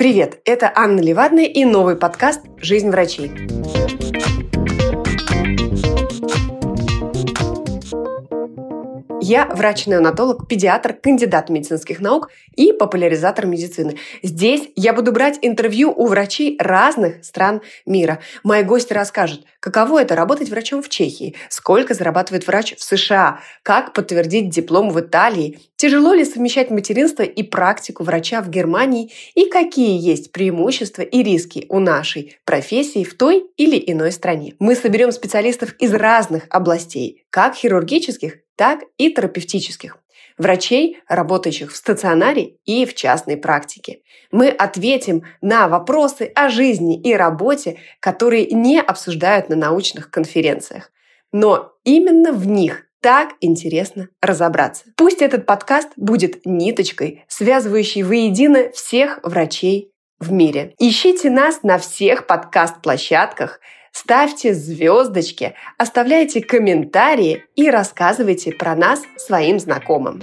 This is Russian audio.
Привет, это Анна Левадная и новый подкаст «Жизнь врачей». Я врач-неонатолог, педиатр, кандидат медицинских наук и популяризатор медицины. Здесь я буду брать интервью у врачей разных стран мира. Мои гости расскажут, каково это работать врачом в Чехии, сколько зарабатывает врач в США, как подтвердить диплом в Италии, тяжело ли совмещать материнство и практику врача в Германии и какие есть преимущества и риски у нашей профессии в той или иной стране. Мы соберем специалистов из разных областей, как хирургических, так и терапевтических, врачей, работающих в стационаре и в частной практике. Мы ответим на вопросы о жизни и работе, которые не обсуждают на научных конференциях. Но именно в них так интересно разобраться. Пусть этот подкаст будет ниточкой, связывающей воедино всех врачей в мире. Ищите нас на всех подкаст-площадках – ставьте звездочки, оставляйте комментарии и рассказывайте про нас своим знакомым.